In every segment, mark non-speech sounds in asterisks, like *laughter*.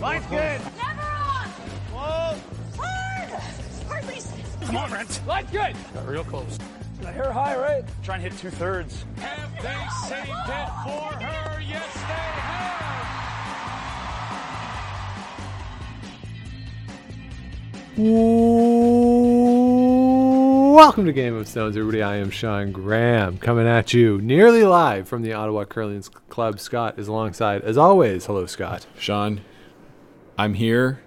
Line's good. Never on. Whoa. Hard. Hardly. Come on, Brent. Line's good. Got real close. The hair high, right? Try and hit two thirds. Have they saved it for her? Yes, they have. Welcome to Game of Stones, everybody. I am Sean Graham coming at you nearly live from the Ottawa Curling Club. Scott is alongside, as always. Hello, Scott. Sean, I'm here,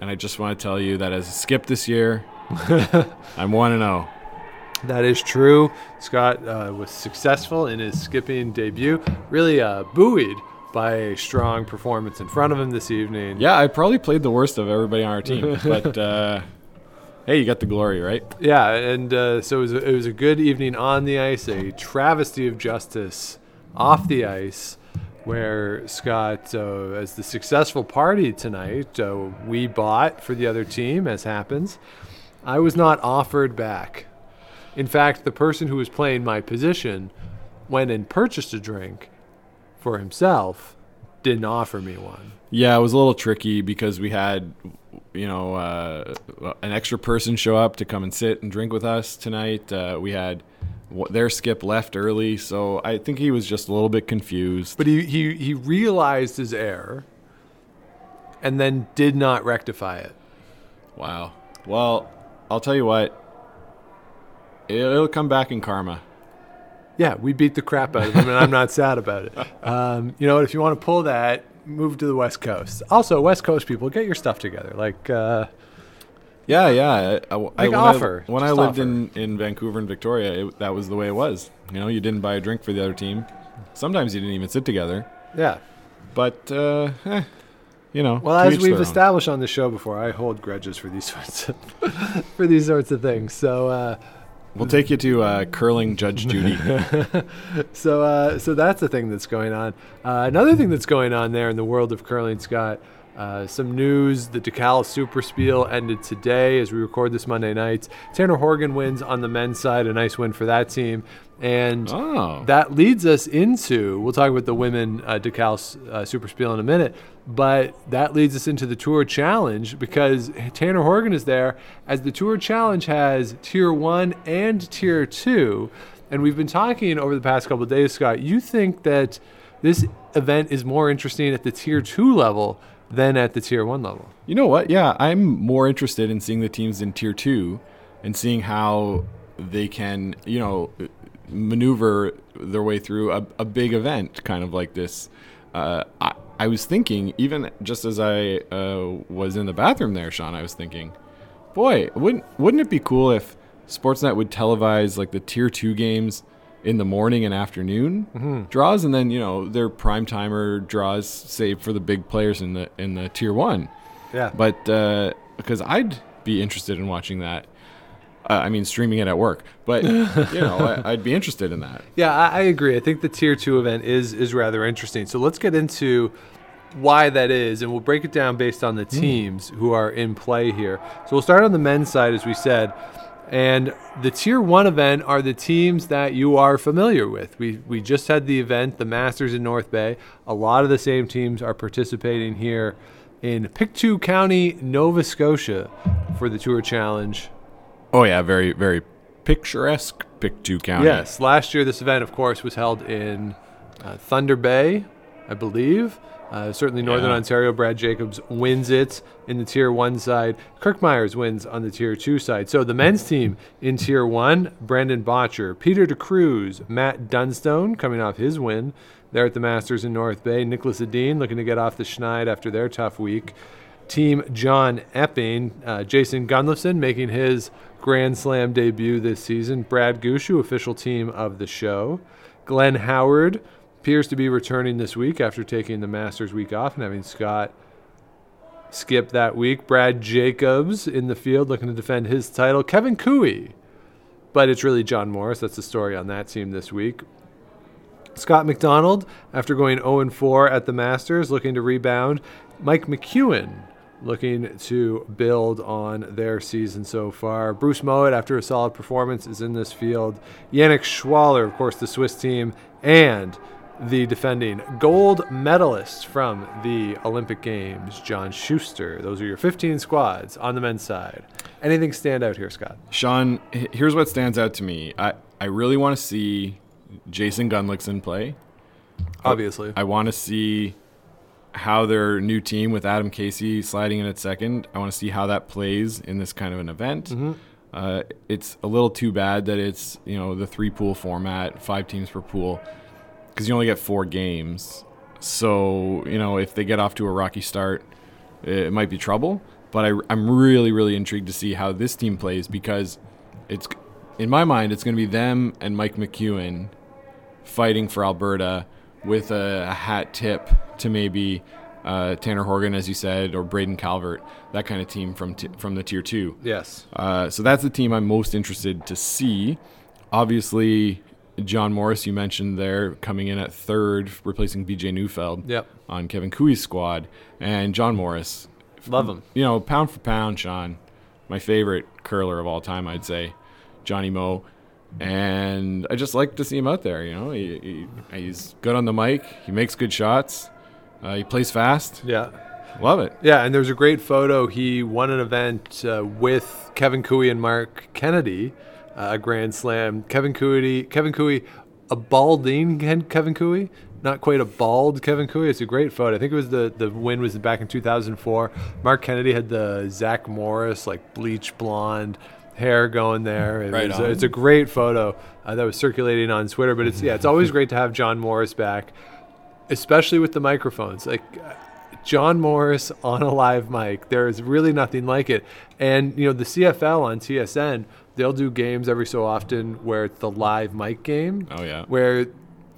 and I just want to tell you that as a skip this year, *laughs* I'm 1 and 0. That is true. Scott uh, was successful in his skipping debut, really uh, buoyed by a strong performance in front of him this evening. Yeah, I probably played the worst of everybody on our team, *laughs* but uh, hey, you got the glory, right? Yeah, and uh, so it was, a, it was a good evening on the ice, a travesty of justice off the ice, where Scott, uh, as the successful party tonight, uh, we bought for the other team, as happens. I was not offered back. In fact, the person who was playing my position went and purchased a drink for himself, didn't offer me one. Yeah, it was a little tricky because we had, you know, uh, an extra person show up to come and sit and drink with us tonight. Uh, we had their skip left early, so I think he was just a little bit confused. But he, he, he realized his error and then did not rectify it. Wow. Well, I'll tell you what. It'll come back in karma. Yeah, we beat the crap out of him, and I'm not sad about it. *laughs* Um, you know? If you want to pull that, move to the West Coast. Also, West Coast people, get your stuff together. Like, uh, Yeah, yeah. I, I, Like when offer. I, when I lived offer. in, in Vancouver and Victoria, it, that was the way it was. You know, you didn't buy a drink for the other team. Sometimes you didn't even sit together. yeah. But, uh, eh, you know. Well, as we've established on the show before, I hold grudges for these *laughs* sorts of for these sorts of things. So, uh, We'll take you to uh, curling Judge Judy. *laughs* *laughs* so, uh, so that's the thing that's going on. Uh, another thing that's going on there in the world of curling, Scott. Uh, some news: the DeKalb Super Spiel ended today as we record this Monday night. Tanner Horgan wins on the men's side, a nice win for that team, and Oh. that leads us into. We'll talk about the women uh, DeKalb uh, Super Spiel in a minute, but that leads us into the Tour Challenge because Tanner Horgan is there as the Tour Challenge has Tier One and Tier Two, and we've been talking over the past couple of days, Scott. You think that this event is more interesting at the Tier Two level than at the Tier One level? You know what? Yeah, I'm more interested in seeing the teams in tier two and seeing how they can, you know, maneuver their way through a, a big event, kind of like this. Uh, I, I was thinking, even just as I uh, was in the bathroom there, Sean, I was thinking, boy, wouldn't wouldn't it be cool if Sportsnet would televise like the tier two games in the morning and afternoon draws, and then you know their prime timer draws save for the big players in the in the tier one. Yeah, But uh, because I'd be interested in watching that. Uh, I mean, streaming it at work, but *laughs* you know, I, I'd be interested in that. Yeah, I, I agree. I think the tier two event is is rather interesting. So let's get into why that is, and we'll break it down based on the teams who are in play here. So we'll start on the men's side, as we said. And the tier one event are the teams that you are familiar with. We, we just had the event, the Masters in North Bay. A lot of the same teams are participating here in Pictou County, Nova Scotia for the Tour Challenge. Oh yeah, very very picturesque Pictou County. Yes, last year this event, of course, was held in uh, Thunder Bay, I believe. Uh, certainly, Northern Yeah. Ontario. Brad Jacobs wins it in the Tier One side. Kirk Myers wins on the Tier Two side. So the men's team in Tier One: Brendan Bottcher, Peter de Cruz, Matt Dunstone coming off his win there at the Masters in North Bay. Niklas Edin looking to get off the schneid after their tough week. Team John Epping, uh, Jason Gunnlaugson making his Grand Slam debut this season. Brad Gushue, official team of the show. Glenn Howard appears to be returning this week after taking the Masters week off and having Scott skip that week. Brad Jacobs in the field looking to defend his title. Kevin Koe, but it's really John Morris. That's the story on that team this week. Scott McDonald, after going 0 4 at the Masters, looking to rebound. Mike McEwen, looking to build on their season so far. Bruce Mowat, after a solid performance, is in this field. Yannick Schwaller, of course, the Swiss team, and the defending gold medalist from the Olympic Games, John Schuster. Those are your 15 squads on the men's side. Anything stand out here, Scott? Sean, here's what stands out to me. I, I really want to see Jason Gunnlaugson play. Obviously. I want to see how their new team with Adam Casey sliding in at second. I want to see how that plays in this kind of an event. Uh, it's a little too bad that it's you know the three pool format, five teams per pool, because you only get four games. So you know if they get off to a rocky start, it might be trouble. But I, I'm really really intrigued to see how this team plays because it's in my mind it's going to be them and Mike McEwen fighting for Alberta with a, a hat tip to maybe uh, Tanner Horgan, as you said, or Braden Calvert, that kind of team from t- from the tier two. yes. Uh, so that's the team I'm most interested to see. Obviously, John Morris, you mentioned there, coming in at third, replacing BJ Neufeld Yep. on Kevin Koe's squad, and John Morris, Love him. you know, pound for pound, Sean, my favorite curler of all time, I'd say, Johnny Moe. And I just like to see him out there. You know, he, he, he's good on the mic. He makes good shots. Uh, he plays fast. Yeah. Love it. Yeah, and there's a great photo. He won an event uh, with Kevin Koe and Mark Kennedy, a Grand Slam. Kevin Koe, Kevin Koe, a balding Kevin Koe, not quite a bald Kevin Koe. It's a great photo. I think it was the the win was back in 2004. Mark Kennedy had the Zach Morris like bleach blonde hair going there. It Right was, on. It's a great photo uh, that was circulating on Twitter. But it's yeah, it's always great to have John Morris back especially with the microphones. Like John Morris on a live mic, there is really nothing like it. And you know, the CFL on TSN, they'll do games every so often where it's the live mic game. Oh, yeah. Where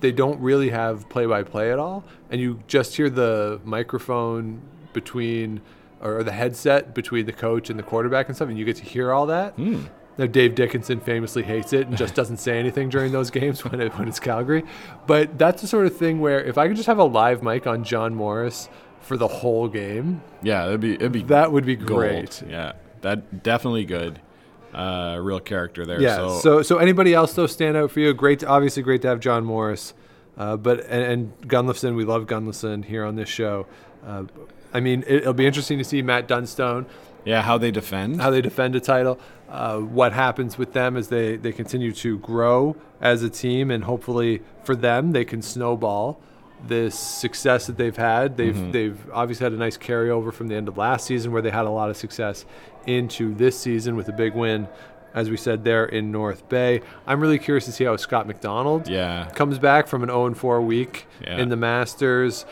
they don't really have play by play at all, and you just hear the microphone between or the headset between the coach and the quarterback and stuff, and you get to hear all that. Hmm. Now, Dave Dickenson famously hates it and just *laughs* doesn't say anything during those games when, it, when it's Calgary. But that's the sort of thing where if I could just have a live mic on John Morris for the whole game, Yeah, that'd be it'd be that would be gold. great. Yeah, that definitely good. Uh, real character there. Yeah. So, So, so anybody else though stand out for you? Great, to, obviously great to have John Morris, uh, but and, and Gunnlaugson, we love Gunnlaugson here on this show. Uh, I mean, it, it'll be interesting to see Matt Dunstone yeah, how they defend. how they defend a title, uh, what happens with them as they, they continue to grow as a team, and hopefully for them they can snowball this success that they've had. They've they've obviously had a nice carryover from the end of last season where they had a lot of success into this season with a big win, as we said there in North Bay. I'm really curious to see how Scott McDonald yeah, comes back from an 0 4 week Yeah. in the Masters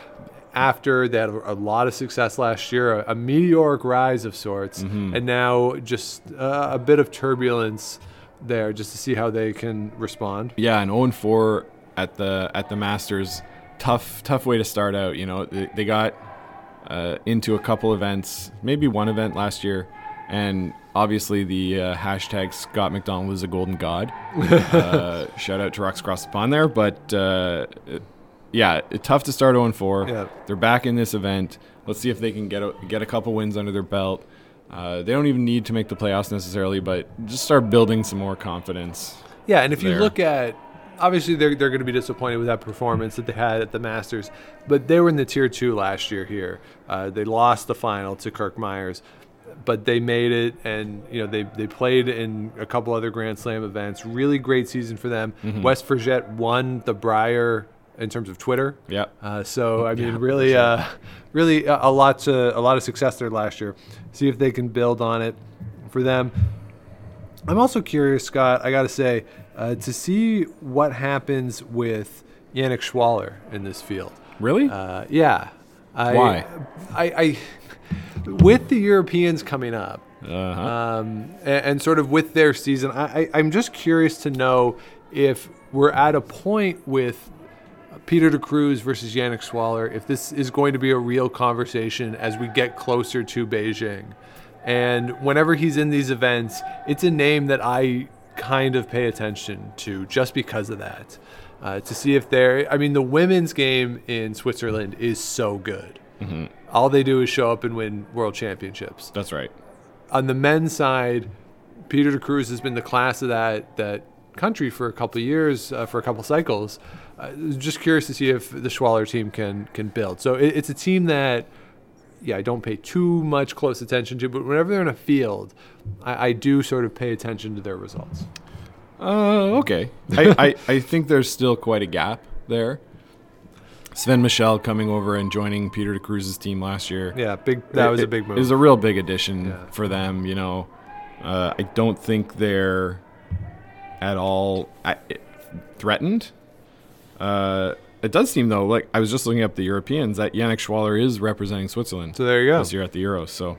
after they had a, lot of success last year, a, a meteoric rise of sorts, Mm-hmm. and now just uh, a bit of turbulence there just to see how they can respond. yeah, and 0 4 at the at the Masters. Tough tough way to start out. You know, they, they got uh, into a couple events, maybe one event last year, and obviously the uh, hashtag Scott McDonald is a golden god. *laughs* uh, shout out to Rocks Across the Pond there, but uh, yeah, tough to start 0 4. Yeah. They're back in this event. Let's see if they can get a, get a couple wins under their belt. Uh, they don't even need to make the playoffs necessarily, but just start building some more confidence. Yeah, and if you look at obviously they're, they're going to be disappointed with that performance that they had at the Masters, but they were in the tier two last year here. Uh, they lost the final to Kirk Myers, but they made it, and you know they they played in a couple other Grand Slam events. Really great season for them. Wes Forget won the Brier in terms of Twitter. Yep. Uh, so I mean, really, uh, really a, a lot to a lot of success there last year. See if they can build on it for them. I'm also curious, Scott. I got to say, uh, to see what happens with Yannick Schwaller in this field. Really? Uh, yeah. I, Why? I, I, with the Europeans coming up, Uh-huh. um, and, and sort of with their season, I, I, I'm just curious to know if we're at a point with Peter de Cruz versus Yannick Schwaller, if this is going to be a real conversation as we get closer to Beijing. And whenever he's in these events, it's a name that I kind of pay attention to just because of that. Uh, to see if they're, I mean, the women's game in Switzerland is so good. All they do is show up and win world championships That's right. on the men's side, Peter de Cruz has been the class of that that country for a couple of years, uh, for a couple cycles. uh, just curious to see if the Schwaller team can can build. So it, it's a team that, yeah, I don't pay too much close attention to, but whenever they're in a field, I, I do sort of pay attention to their results. Uh, okay. I, I, I think there's still quite a gap there. Sven Michel coming over and joining Peter de Cruz's team last year. Yeah, big. That was a big move. It was a real big addition Yeah. for them. You know, uh, I don't think they're at all threatened. Uh, it does seem though, like I was just looking up the Europeans, that Yannick Schwaller is representing Switzerland so there you go. this year at the Euros. So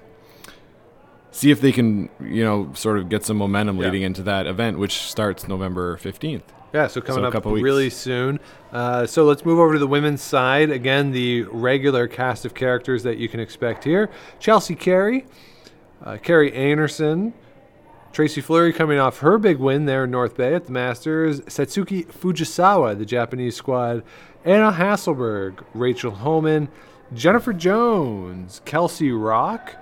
see if they can, you know, sort of get some momentum Yeah. leading into that event, which starts November fifteenth. Yeah, so coming So up couple weeks. really soon. Uh, so let's move over to the women's side. Again, the regular cast of characters that you can expect here Chelsea Carey, uh, Kerri Einarson, Tracy Fleury coming off her big win there in North Bay at the Masters, Satsuki Fujisawa, the Japanese squad, Anna Hasselborg, Rachel Homan, Jennifer Jones, Kelsey Rock,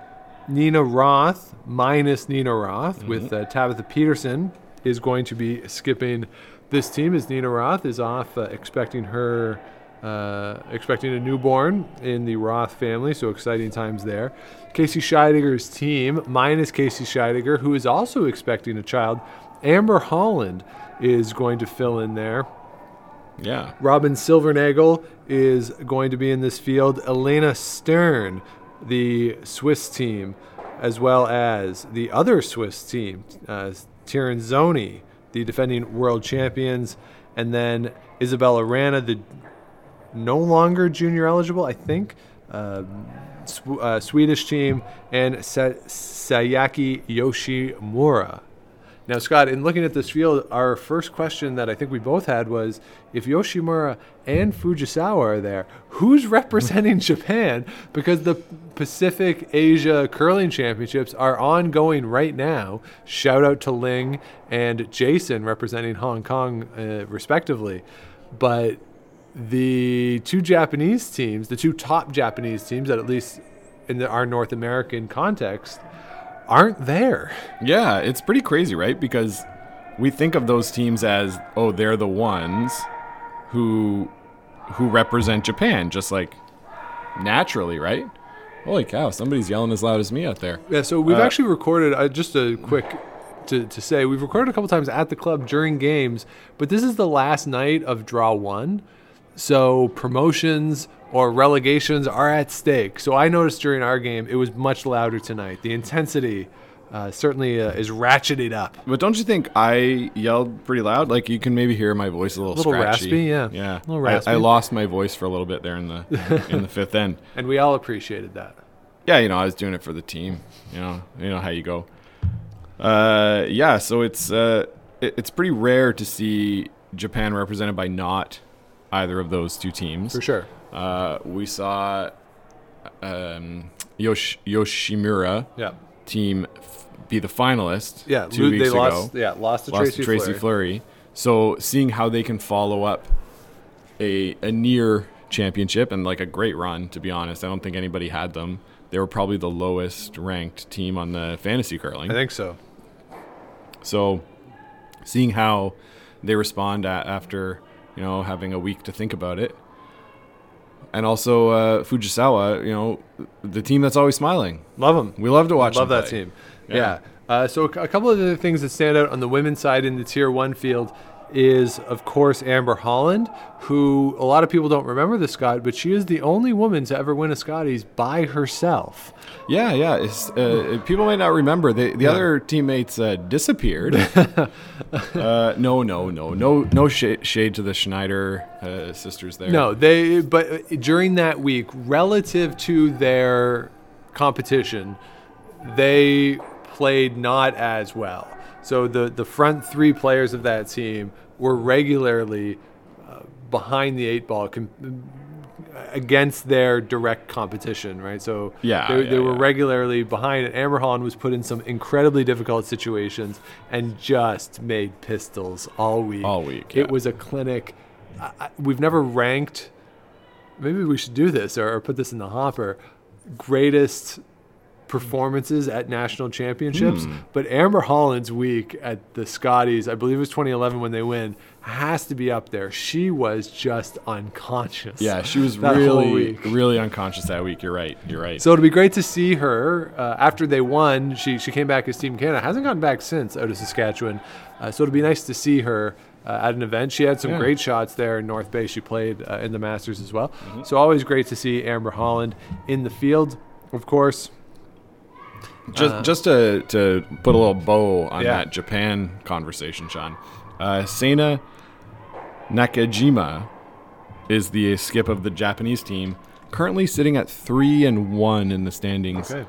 Nina Roth, minus Nina Roth, with uh, Tabitha Peterson, is going to be skipping this team is Nina Roth is off uh, expecting her. Uh, expecting a newborn in the Roth family, so exciting times there. Casey Scheidegger's team, minus Casey Scheidegger, who is also expecting a child. Amber Holland is going to fill in there. Yeah. Robyn Silvernagle is going to be in this field. Elena Stern, the Swiss team, as well as the other Swiss team, uh, Tirinzoni, the defending world champions, and then Isabella Wranå, the no longer junior eligible, I think, um, Sw- uh, Swedish team, and Sa- Sayaka Yoshimura. Now, Scott, in looking at this field, our first question that I think we both had was if Yoshimura and Fujisawa are there, who's representing *laughs* Japan? Because the Pacific Asia Curling Championships are ongoing right now. Shout out to Ling and Jason representing Hong Kong, uh, respectively. But the two Japanese teams, the two top Japanese teams, that at least in the, our North American context, aren't there. Yeah, it's pretty crazy, right? Because we think of those teams as, oh, they're the ones who who represent Japan, just like naturally, right? Holy cow! Somebody's yelling as loud as me out there. Yeah, so we've Uh, actually recorded uh, just a quick to, to say we've recorded a couple times at the club during games, but this is the last night of draw one. So promotions or relegations are at stake. So I noticed during our game it was much louder tonight. The intensity uh, certainly uh, is ratcheted up. But don't you think I yelled pretty loud? Like you can maybe hear my voice a little, a Little scratchy. raspy, yeah. yeah. a Little I- raspy. I, lost my voice for a little bit there in the in the fifth end. *laughs* And we all appreciated that. yeah, you know, I was doing it for the team. You know, you know how you go. Uh, yeah, so it's uh, it, it's pretty rare to see Japan represented by not either of those two teams. For sure. Uh, we saw um, Yosh- Yoshimura Yeah. team f- be the finalist. Yeah, two weeks ago. lost yeah, lost to lost Tracy, to Tracy Fleury. Fleury. So seeing how they can follow up a a near championship and like a great run, to be honest, I don't think anybody had them. They were probably the lowest ranked team on the fantasy curling. I think so. So seeing how they respond a after you know having a week to think about it. And also uh, Fujisawa, you know, the team that's always smiling. Love them. We love to watch. Love that play. team. Yeah. Yeah. Uh, so a couple of the things that stand out on the women's side in the tier one field is, of course, Amber Holland, who a lot of people don't remember the Scott, but she is the only woman to ever win a Scotties by herself. Yeah, yeah. Uh, people might not remember the the other teammates uh, disappeared. *laughs* uh, no, no, no, no, no shade, shade to the Schneider uh, sisters there. No, they. But during that week, relative to their competition, they played not as well. So the the front three players of that team were regularly uh, behind the eight ball com- against their direct competition, right? So Yeah, they, yeah, they were yeah. regularly behind it. Amber Holland was put in some incredibly difficult situations and just made pistols all week. All week, It was a clinic. I, I, we've never ranked. Maybe we should do this or, or put this in the hopper. Greatest performances at national championships, Hmm. but Amber Holland's week at the Scotties, I believe it was 2011 when they win, has to be up there. She was just unconscious. Yeah, she was really, really unconscious that week. You're right. You're right. So it'll be great to see her uh, after they won. She she came back as Team Canada. Hasn't gotten back since out of Saskatchewan. Uh, so it'll be nice to see her uh, at an event. She had some Yeah. great shots there in North Bay. She played uh, in the Masters as well. Mm-hmm. So always great to see Amber Holland in the field. Of course, just just to, to put a little bow on Yeah. that Japan conversation, Sean. Uh, Seina Nakajima is the skip of the Japanese team, currently sitting at three and one in the standings. Okay.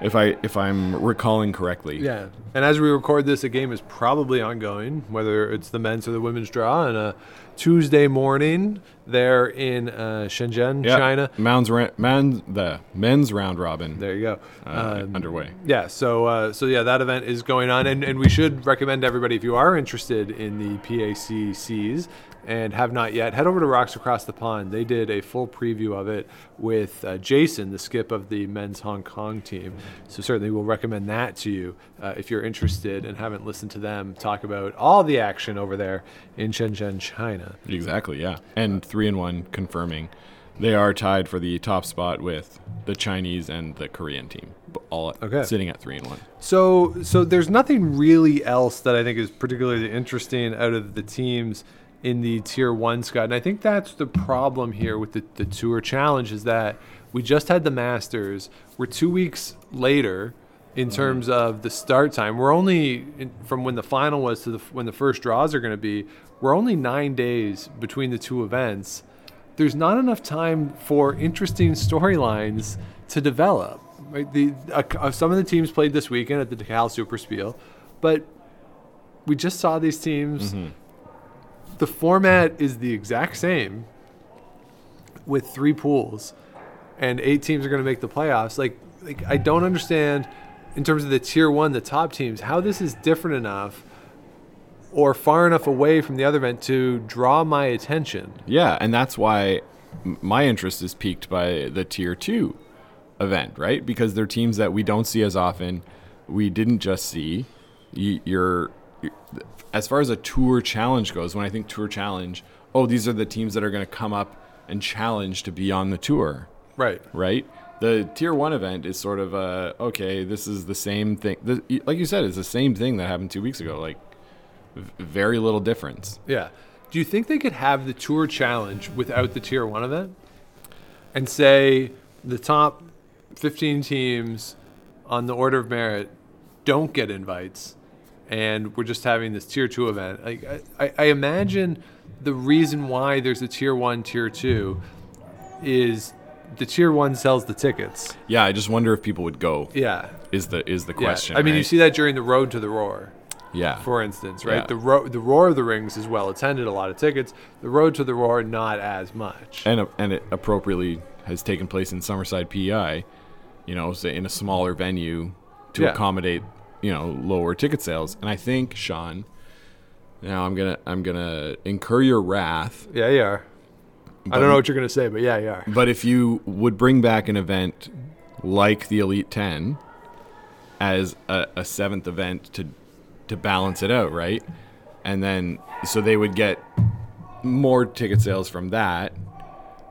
If I if I'm recalling correctly. yeah. And as we record this, a game is probably ongoing, whether it's the men's or the women's draw. On a Tuesday morning, there in uh, Shenzhen, Yeah. China. Men's, ra- man, the men's round robin There you go. uh, Um, underway. Yeah, so uh, so yeah, that event is going on, and, and we should recommend everybody if you are interested in the PACCs and have not yet, head over to Rocks Across the Pond. They did a full preview of it with uh, Jason, the skip of the men's Hong Kong team. So certainly we'll recommend that to you uh, if you're interested and haven't listened to them talk about all the action over there in Shenzhen, China. Exactly, yeah. And three and one confirming. They are tied for the top spot with the Chinese and the Korean team. All Okay. sitting at three and one. So, so there's nothing really else that I think is particularly interesting out of the teams in the tier one, Scott. And I think that's the problem here with the, the tour challenge is that we just had the Masters. We're two weeks later in terms of the start time. We're only in, from when the final was to the, when the first draws are going to be. We're only nine days between the two events. There's not enough time for interesting storylines to develop. Right? The uh, some of the teams played this weekend at the DeKalb Super Spiel, but we just saw these teams. The format is the exact same with three pools, and eight teams are going to make the playoffs. Like, like I don't understand in terms of the tier one, the top teams, how this is different enough or far enough away from the other event to draw my attention. Yeah, and that's why my interest is piqued by the tier two event, right? Because they're teams that we don't see as often. We didn't just see. You- You're, you're as far as a tour challenge goes. When I think tour challenge, oh, these are the teams that are going to come up and challenge to be on the tour. Right. right? The tier one event is sort of a okay. This is the same thing. The, like you said, it's the same thing that happened two weeks ago. Like v- very little difference. Yeah. Do you think they could have the tour challenge without the tier one event? And say the top 15 teams on the order of merit don't get invites and we're just having this tier two event. Like I, I, imagine the reason why there's a tier one, tier two is the tier one sells the tickets. Yeah, I just wonder if people would go. Yeah. Is the is the question. Yeah. I mean, you see that during the road to the roar. yeah, for instance, right? Yeah. The ro- the roar of the rings is well attended, a lot of tickets. The road to the roar, not as much. and and it appropriately has taken place in Summerside, PEI. You know, say in a smaller venue to Yeah. accommodate you know lower ticket sales. And I think Sean. Now I'm gonna I'm gonna incur your wrath. yeah, you are. I don't know what you're gonna say, but yeah, you are. But if you would bring back an event like the Elite Ten as a, a seventh event to to balance it out, right? And then so they would get more ticket sales from that,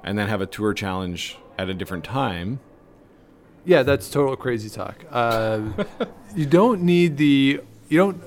and then have a tour challenge at a different time. Yeah, that's total crazy talk. Uh, *laughs* you don't need the you don't.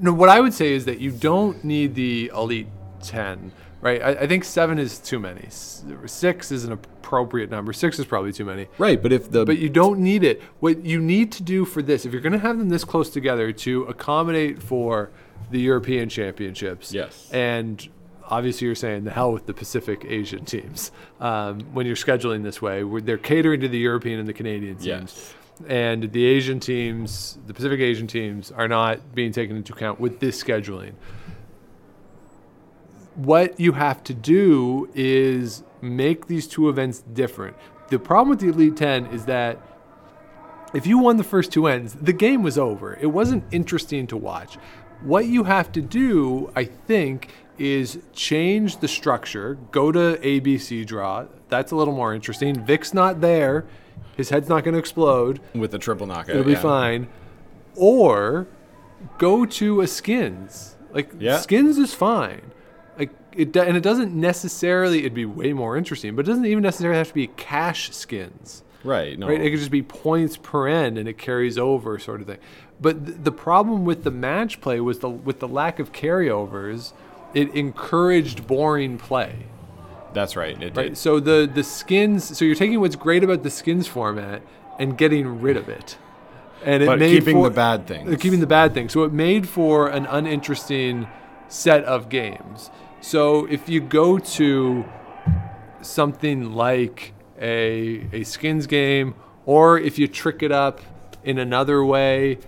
No, what I would say is that you don't need the elite ten, right? I, I think seven is too many. Six is an appropriate number. Six is probably too many. Right, but if the But you don't need it. What you need to do for this, if you're going to have them this close together to accommodate for the European Championships, Yes. and obviously you're saying the hell with the Pacific Asian teams um, when you're scheduling this way, they're catering to the European and the Canadian teams. Yes. And the Asian teams, the Pacific Asian teams, are not being taken into account with this scheduling what you have to do is make these two events different. The problem with the Elite 10 is that if you won the first two ends, the game was over. It wasn't interesting to watch. What you have to do, I think, is change the structure, go to ABC draw. That's a little more interesting. Vic's not there His head's not going to explode. with the triple knockout. It'll be yeah. fine. Or go to a skins. Like Yeah. skins is fine. Like it and it doesn't necessarily it'd be way more interesting, but it doesn't even necessarily have to be cash skins. Right. No. Right? It could just be points per end and it carries over sort of thing. But th- the problem with the match play was the with the lack of carryovers, it encouraged boring play. That's right. It Right. did. So the the skins. So you're taking what's great about the skins format and getting rid of it, and it But made keeping for- the bad things. uh, Keeping the bad things. So it made for an uninteresting set of games. So if you go to something like a a skins game, or if you trick it up in another way.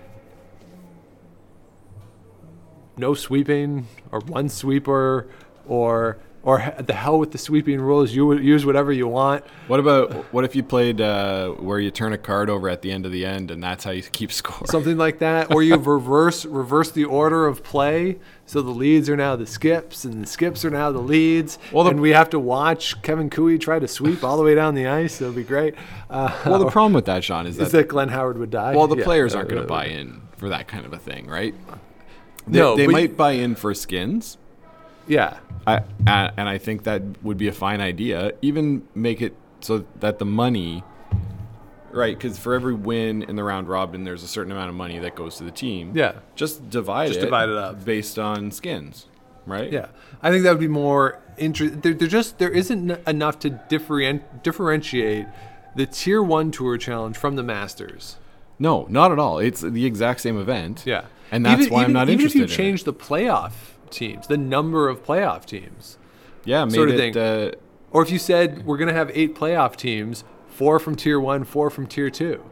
No sweeping, or one sweeper, or or the hell with the sweeping rules. You use whatever you want. What about what if you played uh, where you turn a card over at the end of the end, and that's how you keep *laughs* score? something like that, or you reverse reverse the order of play, so the leads are now the skips, and the skips are now the leads. Well, the- and we have to watch Kevin Cooey try to sweep all the way down the ice. It'll be great. Uh, well, the problem with that, Sean, is *laughs* that, is that Glenn Howard would die. well, the Yeah. players aren't Uh, going to buy in for that kind of a thing, right? They, No, they but- might buy in for skins. Yeah, I, a- and I think that would be a fine idea. Even make it so that the money, right? Because for every win in the round robin, there's a certain amount of money that goes to the team. Yeah. Just divide Just it. divide it up. based on skins, right? yeah. I think that would be more interesting. There, there just there isn't enough to different, differentiate the Tier One Tour Challenge from the Masters. No, not at all. It's the exact same event. Yeah, and that's Even- why even- I'm not even interested. if you change the playoff teams, the number of playoff teams. yeah, sort of it. thing. Uh, Or if you said we're going to have eight playoff teams, four from tier one, four from tier two,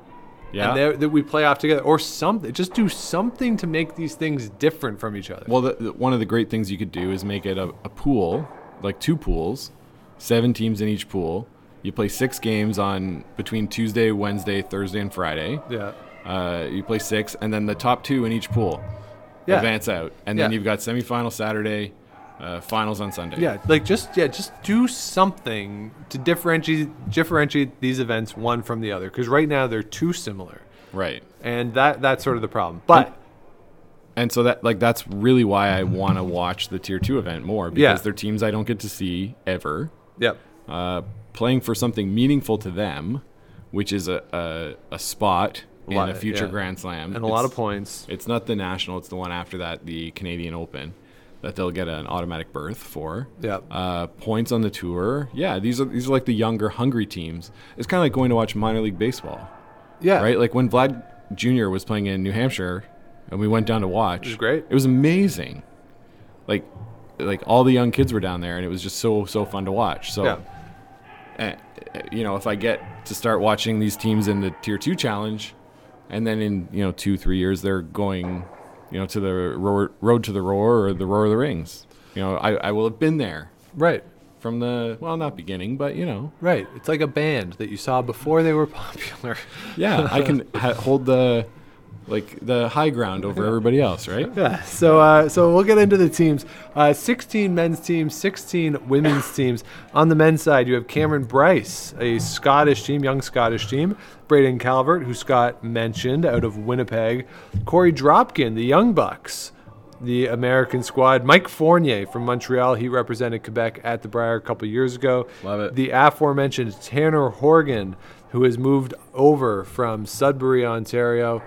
yeah. and that we play off together, or something. Just do something to make these things different from each other. Well, the, the, one of the great things you could do is make it a, a pool, like two pools, seven teams in each pool. You play six games on between Tuesday, Wednesday, Thursday, and Friday. yeah, Uh, you play six, and then the top two in each pool Yeah. advance out, and then Yeah. you've got semifinal Saturday, uh, finals on Sunday. yeah, like just yeah, just do something to differentiate differentiate these events one from the other. Because right now they're too similar, right. and that that's sort of the problem. But And so that like that's really why I want to watch the tier two event more because Yeah. they're teams I don't get to see ever. yep, uh, playing for something meaningful to them, which is a a, a spot in lot- a future yeah. Grand Slam, and a lot of points. It's not the national; it's the one after that, the Canadian Open, that they'll get an automatic berth for. Yep. Uh, points on the tour. Yeah, these are these are like the younger, hungry teams. It's kind of like going to watch minor league baseball, Yeah, right? Like when Vlad Jr. was playing in New Hampshire, and we went down to watch. It was great. It was amazing. Like, like all the young kids were down there, and it was just so so fun to watch. So Yeah. uh, you know, if I get to start watching these teams in the tier two challenge, and then in you know two three years they're going, you know, to the roar, road to the roar or the roar of the rings, you know, I, I will have been there right. from the well not beginning, but you know, Right. It's like a band that you saw before they were *laughs* popular. yeah, I can ha- hold the like the high ground over everybody else, right? *laughs* Yeah. So uh, so we'll get into the teams. Uh, 16 men's teams, 16 women's teams. On the men's side, you have Cameron Bryce, a Scottish team, young Scottish team. Braden Calvert, who Scott mentioned, out of Winnipeg. Korey Dropkin, the Young Bucks, the American squad. Mike Fournier from Montreal. He represented Quebec at the Brier a couple years ago. Love it. The aforementioned Tanner Horgan, who has moved over from Sudbury, Ontario,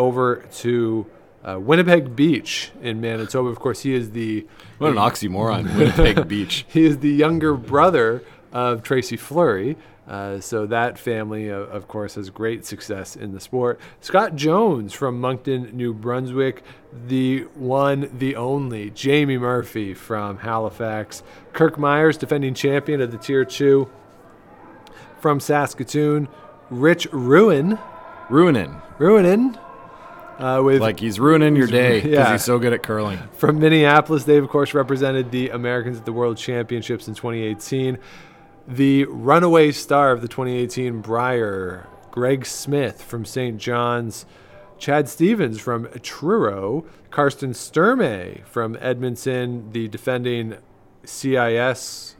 over to uh, Winnipeg Beach in Manitoba. Of course, he is the What an oxymoron, *laughs* Winnipeg Beach. he is the younger brother of Tracy Fleury. Uh, so that family, uh, of course, has great success in the sport. Scott Jones from Moncton, New Brunswick. The one, the only, Jamie Murphy from Halifax. Kirk Myers, defending champion of the Tier 2 from Saskatoon. Rich Ruin, Ruining. Ruinin, uh, with Like he's ruining your day because Yeah. he's so good at curling. from Minneapolis. they've of course, represented the Americans at the World Championships in 2018. The runaway star of the 2018 Brier, Greg Smith from St. John's, Chad Stevens from Truro, Karsten Sturmay from Edmonton, the defending CIS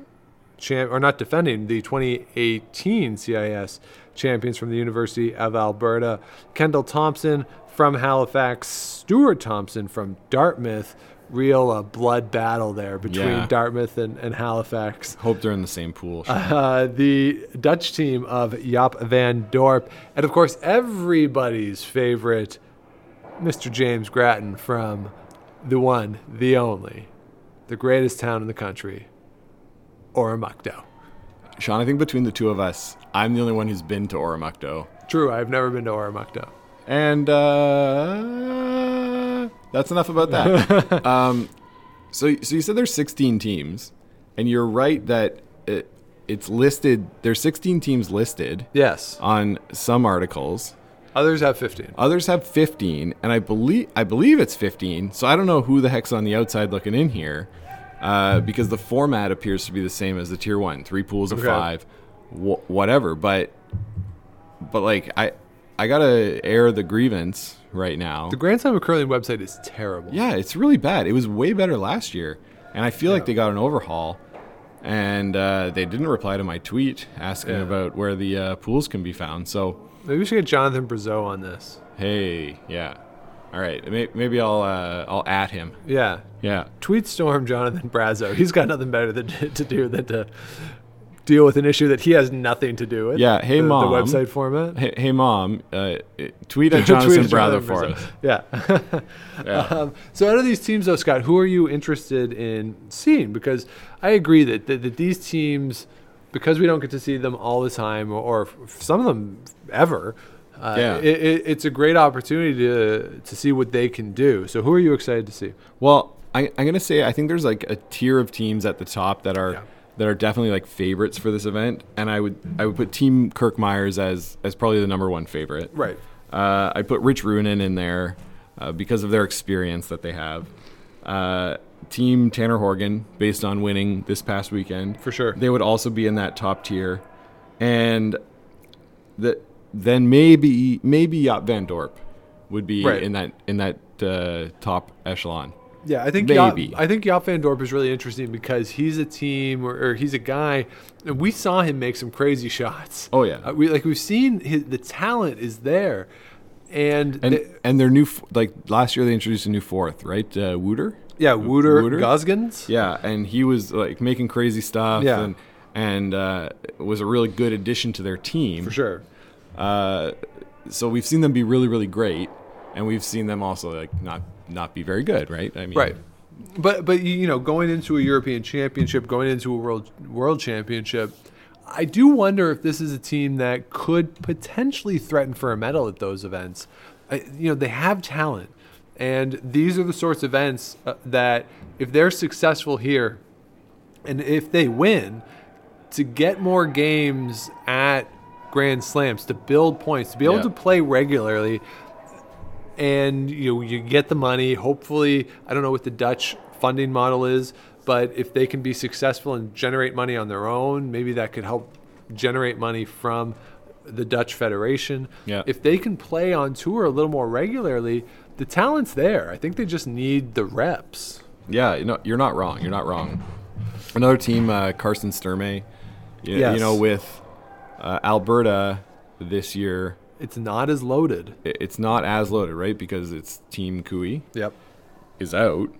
champ, or not defending, the 2018 CIS champions from the University of Alberta. Kendall Thompson from Halifax, Stuart Thompson from Dartmouth. Real uh, blood battle there between Yeah. Dartmouth and, and Halifax. Hope they're in the same pool. *laughs* Uh, the Dutch team of Jaap van Dorp, and of course, everybody's favorite, Mr. James Grattan from the one, the only, the greatest town in the country, Oromocto. Sean, I think between the two of us, I'm the only one who's been to Oromocto. True, I've never been to Oromocto. And uh, that's enough about that. *laughs* um, so, so you said there's 16 teams, and you're right that it, it's listed. There's 16 teams listed Yes, on some articles. others have 15. Others have 15, and I believe I believe it's 15. So I don't know who the heck's on the outside looking in here, uh, because the format appears to be the same as the tier one, three pools of Okay. five, wh- whatever. But but like I I gotta air the grievance right now. The Grand Slam of Curling website is terrible. Yeah, it's really bad. It was way better last year, and I feel like they got an overhaul. And uh, they didn't reply to my tweet asking Yeah. about where the uh, pools can be found. So Maybe we should get Jonathan Brazeau on this. Hey, yeah. All right. Maybe I'll uh, I'll at him. Yeah, Yeah. tweet storm Jonathan Brazeau. He's got nothing better than, to do than to deal with an issue that he has nothing to do with. Yeah, hey, the, Mom. The website format. Hey, hey mom. Uh, tweet *laughs* at Tweet Jonathan at Brother for us. Yeah. Yeah. *laughs* um, so out of these teams, though, Scott, who are you interested in seeing? Because I agree that, that, that these teams, because we don't get to see them all the time, or, or some of them ever. Uh, Yeah. it, it, it's a great opportunity to to see what they can do. So, who are you excited to see? Well, I, I'm gonna say I think there's like a tier of teams at the top that are Yeah. That are definitely like favorites for this event, and I would I would put Team Kirk Myers as as probably the number one favorite. Right. Uh, I put Rich Runin in there uh, because of their experience that they have. Uh, Team Tanner Horgan, based on winning this past weekend, For sure. they would also be in that top tier, and that then maybe maybe Jaap Van Dorp would be Right. in that in that uh, top echelon. Yeah, I think Maybe. Jaap, I think Jaap Van Dorp is really interesting because he's a team or, or he's a guy, and we saw him make some crazy *laughs* shots. Oh, yeah. uh, we like we've seen his, the talent is there, and, And the- and their new like last year they introduced a new fourth, right? Uh, Wouter. yeah, Wouter, Wouter? Gösgens. Yeah, and he was like making crazy stuff. Yeah. and and uh, was a really good addition to their team for sure. Uh, so we've seen them be really really great, and we've seen them also like not not be very good, right? I mean, Right. But but you know going into a European Championship, going into a world world championship, I do wonder if this is a team that could potentially threaten for a medal at those events. I, you know they have talent, and these are the sorts of events uh, that if they're successful here, and if they win, to get more games at Grand Slams, to build points, to be able Yeah. to play regularly, and you know, you get the money. Hopefully, I don't know what the Dutch funding model is, but if they can be successful and generate money on their own, maybe that could help generate money from the Dutch Federation. Yeah. If they can play on tour a little more regularly, the talent's there. I think they just need the reps. Yeah, you know, you're not wrong. You're not wrong. Another team, uh, Carson Sturmay. You, Yes. you know, with uh, Alberta this year, It's not as loaded. it's not as loaded, right? Because it's Team Koe Yep. is out.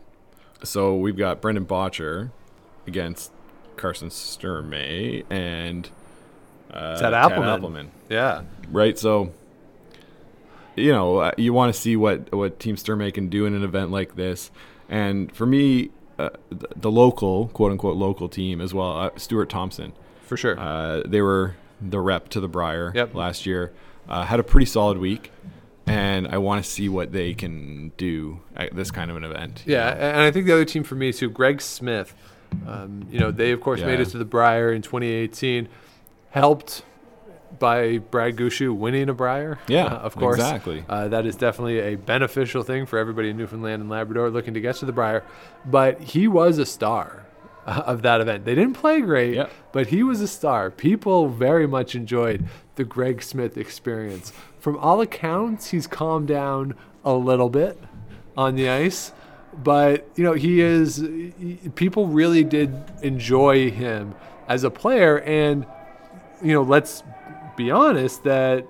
So we've got Brendan Bottcher against Carson Sturmay and uh, Ted Appelman. Appelman. Yeah. right? So, you know, uh, you want to see what what Team Sturmay can do in an event like this. And for me, uh, the, the local, quote unquote, local team as well, uh, Stuart Thompson. For sure. Uh, they were the rep to the Brier Yep. last year. Uh, had a pretty solid week, and I want to see what they can do at this kind of an event. Yeah, and I think the other team for me too, Greg Smith. Um, you know, they of course made Yeah. it to the Brier in 2018, helped by Brad Gushue winning a Brier. Yeah, uh, of course. exactly. Uh, that is definitely a beneficial thing for everybody in Newfoundland and Labrador looking to get to the Brier. But he was a star *laughs* of that event. They didn't play great, Yep. but he was a star. People very much enjoyed the Greg Smith experience. From all accounts, he's calmed down a little bit on the ice, but you know he is. he- People really did enjoy him as a player. And, you know, let's be honest that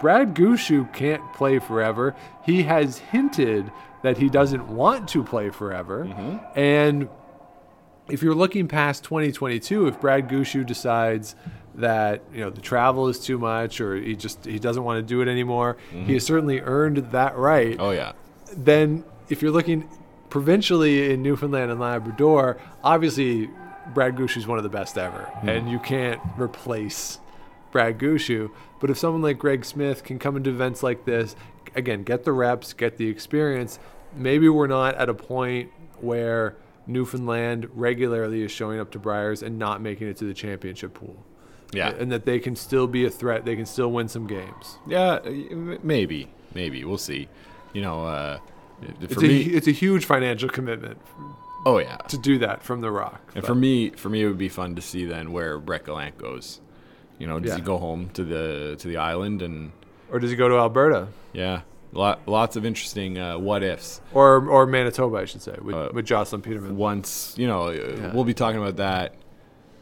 Brad Gushue can't play forever. He has hinted that he doesn't want to play forever. Mm-hmm. And if you're looking past 2022, if Brad Gushue decides that you know the travel is too much or he just he doesn't want to do it anymore, he mm-hmm. has certainly earned that right. Oh yeah. Then if you're looking provincially in Newfoundland and Labrador, obviously Brad Gushue is one of the best ever, mm-hmm. and you can't replace Brad Gushue. But if someone like Greg Smith can come into events like this, again, get the reps, get the experience, maybe we're not at a point where Newfoundland regularly is showing up to Briers and not making it to the championship pool. Yeah. And that they can still be a threat. They can still win some games. Yeah, uh, maybe, maybe we'll see. You know, uh, It's for a, me, it's a huge financial commitment oh yeah, to do that from the Rock. and But- for me, for me, it would be fun to see then where Brett Gallant goes. You know, does Yeah. he go home to the to the island and or does he go to Alberta yeah, lot, lots of interesting uh, what ifs. or or Manitoba, I should say, with, Uh, with Jocelyn Peterman? Once you know, uh we'll be talking about that.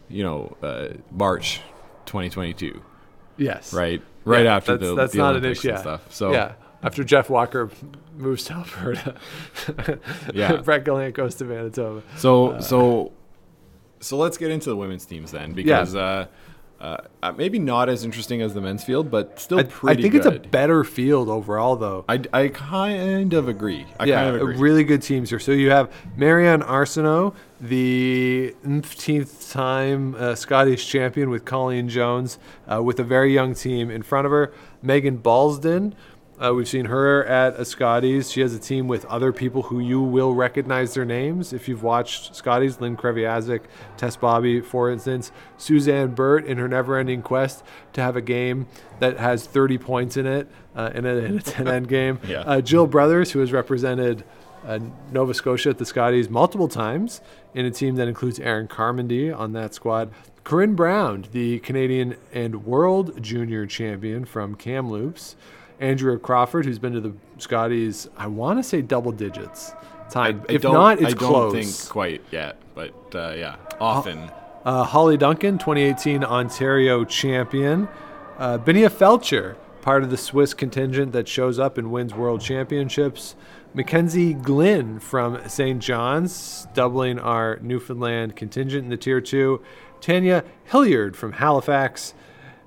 You know, uh, March 2022, yes, right? Right Yeah, after that's, the that's the not an issue. Yeah. stuff. So yeah, after Jeff Walker moves to Alberta, *laughs* Yeah. Brett Gallant goes to Manitoba. So so so let's get into the women's teams then because uh, uh, uh, maybe not as interesting as the men's field, but still I, I think good. it's a better field overall, though. I, I kind of agree. I yeah, kind of agree. really good teams here. So you have Mary-Anne Arsenault, the 15th time uh, Scottish champion with Colleen Jones, uh, with a very young team in front of her. Megan Balsdon, uh, we've seen her at a Scotties. She has a team with other people who you will recognize their names if you've watched Scotties. Lynn Kreviazuk, Tess Bobbie, for instance. Suzanne Birt in her never-ending quest to have a game that has 30 points in it uh, in a, in a 10-end game. *laughs* Yeah. Uh, Jill Brothers, who has represented uh, Nova Scotia at the Scotties multiple times in a team that includes Erin Carmody on that squad. Corryn Brown, the Canadian and World Junior Champion from Kamloops. Andrea Crawford, who's been to the Scotties, I want to say double digits time. I if don't, not, it's I don't think quite yet, but uh, yeah, often. Uh, Hollie Duncan, 2018 Ontario champion. Uh, Binia Feltscher, part of the Swiss contingent that shows up and wins world championships. Mackenzie Glynn from St. John's, doubling our Newfoundland contingent in the Tier 2. Tanya Hilliard from Halifax.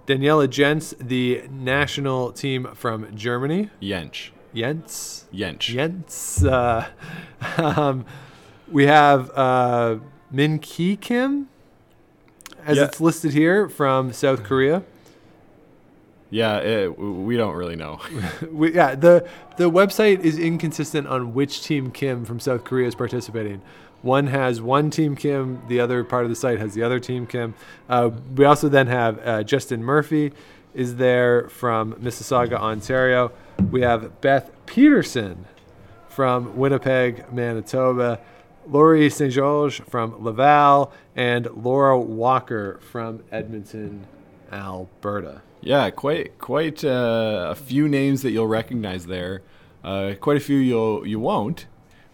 Daniela Jentsch, the national team from Germany. Yench. Jentz. Yench. Jentz. Uh, *laughs* um, we have uh, Min Ki Kim, as Yeah. it's listed here, from South Korea. Yeah, it, we don't really know. *laughs* We, yeah, the the website is inconsistent on which team Kim from South Korea is participating. One has one team Kim, the other part of the site has the other team Kim. Uh, we also then have uh, Jestyn Murphy is there from Mississauga, Ontario. We have Beth Peterson from Winnipeg, Manitoba. Laurie St. George from Laval, and Laura Walker from Edmonton, Alberta. Yeah, quite quite uh, a few names that you'll recognize there. Uh, quite a few you'll you won't,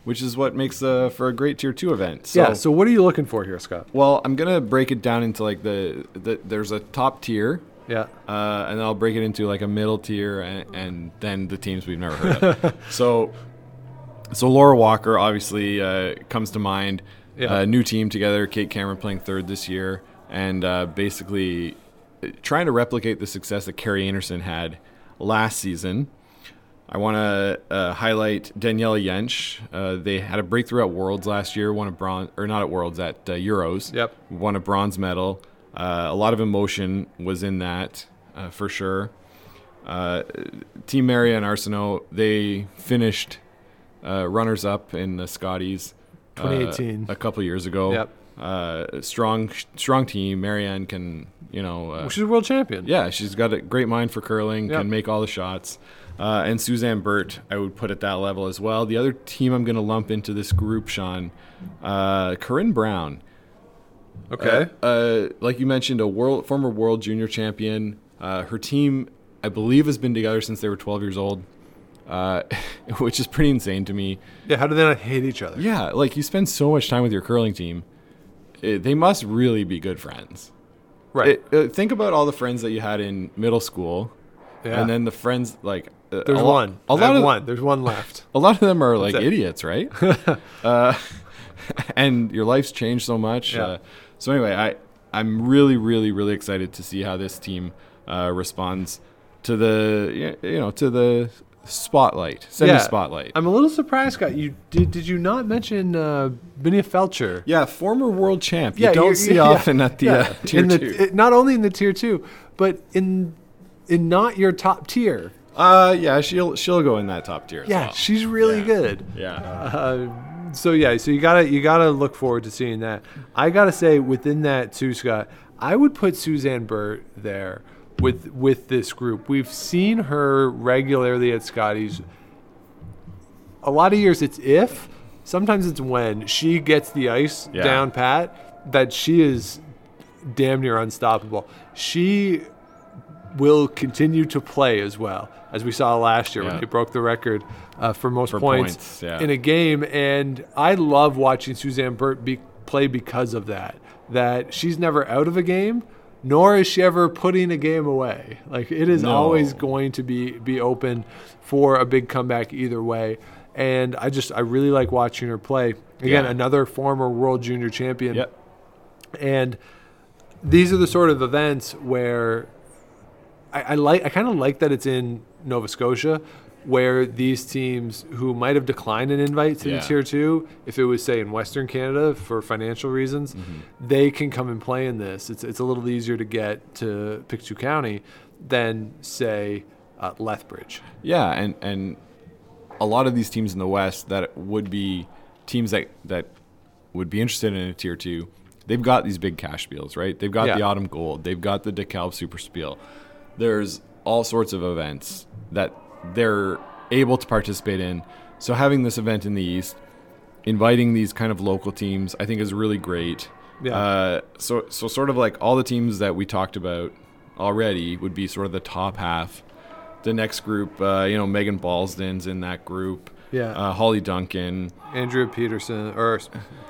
which is what makes uh, for a great tier two event. So, yeah, so what are you looking for here, Scott? well, I'm gonna break it down into like the, the there's a top tier, Yeah. uh, and then I'll break it into like a middle tier, and, and then the teams we've never heard of. *laughs* so, so Laura Walker obviously uh, comes to mind. Yeah. New team together. Kate Cameron playing third this year, and uh, basically uh, trying to replicate the success that Kerri Einarson had last season. I want to uh, highlight Daniela Jentsch. Uh, they had a breakthrough at Worlds last year, won a bronze, or not at Worlds, at uh, Euros. Yep. Won a bronze medal. Uh, a lot of emotion was in that, uh, for sure. Uh, Team Mary-Anne Arsenault, they finished uh, runners up in the Scotties uh, 2018. a couple years ago. Yep. Uh, strong, strong team. Marianne can, you know, uh, She's a world champion. yeah, she's got a great mind for curling, Yep. can make all the shots. Uh, and Suzanne Birt, I would put at that level as well. The other team I'm going to lump into this group, Sean, uh, Corryn Brown. Okay. Uh, uh, like you mentioned, a world former world junior champion. Uh, her team, I believe, has been together since they were 12 years old, uh, *laughs* which is pretty insane to me. yeah, how do they not hate each other? Yeah, like you spend so much time with your curling team, eh, they must really be good friends. Right. it- uh, think about all the friends that you had in middle school, Yeah. and then the friends like There's a lo- one. A lot of one. There's one left. *laughs* a lot of them are like idiots, right? *laughs* uh, *laughs* and your life's changed so much. Yeah. Uh, so anyway, I I'm really really really excited to see how this team uh, responds to the you know to the spotlight, semi spotlight. I'm a little surprised, Scott. You did? Did you not mention uh, Binia Feltscher? yeah, former world champ. You don't see yeah, often at the yeah. uh, tier in the, two. it- not only in the tier two, but in in not your top tier. Uh, yeah, she'll she'll go in that top tier. Yeah, well. she's really Yeah. good. yeah. Uh, so yeah, so you gotta you gotta look forward to seeing that. I gotta say within that too, Scott, I would put Suzanne Birt there with with this group. We've seen her regularly at Scotty's. A lot of years it's if, sometimes it's when she gets the ice Yeah. down pat that she is damn near unstoppable. She will continue to play as well as we saw last year when Yeah. they broke the record uh, for most For points, points, yeah. in a game. And I love watching Suzanne Birt be, play because of that. That she's never out of a game, nor is she ever putting a game away. Like it is No. always going to be be open for a big comeback either way. And I just I really like watching her play. Again, Yeah. another former world junior champion. Yep. And these are the sort of events where I, I like. I kind of like that it's in Nova Scotia, where these teams who might have declined an invite to Yeah. the tier two, if it was say in Western Canada for financial reasons, Mm-hmm. they can come and play in this. It's it's a little easier to get to Pictou County than say uh, Lethbridge. Yeah, and and a lot of these teams in the West that would be teams that that would be interested in a tier two, they've got these big cash spiels, right? They've got Yeah. the Autumn Gold, they've got the DeKalb Super Spiel. There's all sorts of events that they're able to participate in. So having this event in the East, inviting these kind of local teams, I think is really great. Yeah. Uh, so so sort of like all the teams that we talked about already would be sort of the top half. The next group, uh, you know, Megan Balsdon's in that group. Yeah. Uh, Hollie Duncan, Andrea Peterson, or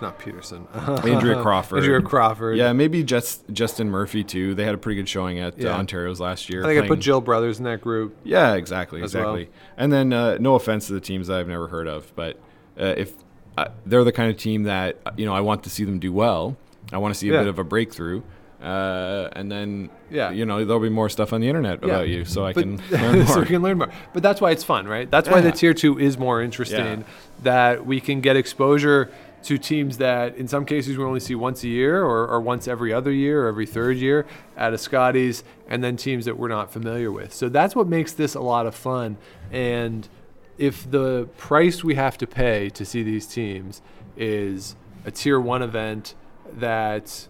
not Peterson, *laughs* Andrea Crawford. Andrea Crawford. Yeah, maybe just Jestyn Murphy too. They had a pretty good showing at Yeah. uh, Ontario's last year. I think I put Jill Brothers in that group. Yeah, exactly, as well. exactly. And then, uh, no offense to the teams that I've never heard of, but uh, if uh, they're the kind of team that uh, you know I want to see them do well, I want to see a Yeah. bit of a breakthrough, uh, and then Yeah. you know there'll be more stuff on the internet Yeah. about you, so I But- can *laughs* learn so more. we can learn more. But that's why it's fun, right? That's why the tier two is more interesting. Yeah. That we can get exposure to teams that, in some cases, we only see once a year, or, or once every other year, or every third year at a Scotties, and then teams that we're not familiar with. So that's what makes this a lot of fun. And if the price we have to pay to see these teams is a tier one event that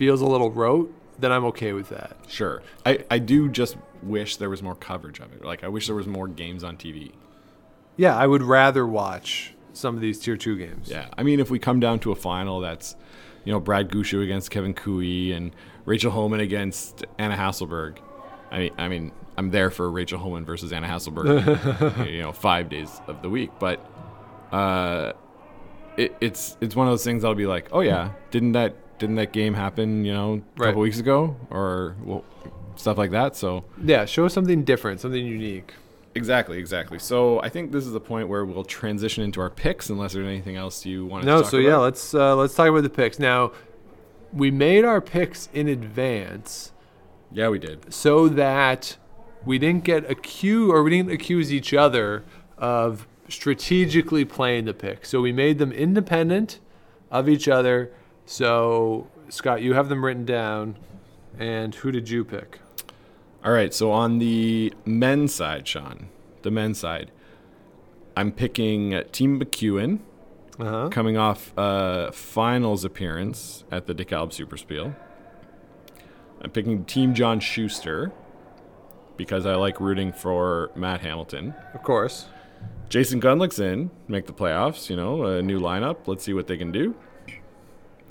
feels a little rote, then I'm okay with that. Sure, I I do just wish there was more coverage of it. Like I wish there was more games on TV. Yeah, I would rather watch some of these tier two games. Yeah, I mean, if we come down to a final that's, you know, Brad Gushue against Kevin Koe and Rachel Homan against Anna Hasselborg, I mean, I mean, I'm there for Rachel Homan versus Anna Hasselborg, *laughs* you know, five days of the week. But uh, it, it's it's one of those things I'll be like, oh yeah, didn't that didn't that game happen, you know, a Right. couple weeks ago or well, stuff like that. So Yeah, show something different, something unique. exactly, exactly. So I think this is the point where we'll transition into our picks, unless there's anything else you want to No, talk so about. yeah, let's uh, let's talk about the picks. Now, we made our picks in advance yeah, we did. so that we didn't get accused or we didn't accuse each other of strategically playing the pick. So we made them independent of each other. So Scott, you have them written down. And who did you pick? All right, so on the men's side, Sean, the men's side, I'm picking Team McEwen Uh huh. coming off a finals appearance at the DeKalb Super Spiel. I'm picking Team John Shuster because I like rooting for Matt Hamilton. Of course. Jason Gunnlaugson, make the playoffs, you know, a new lineup. Let's see what they can do.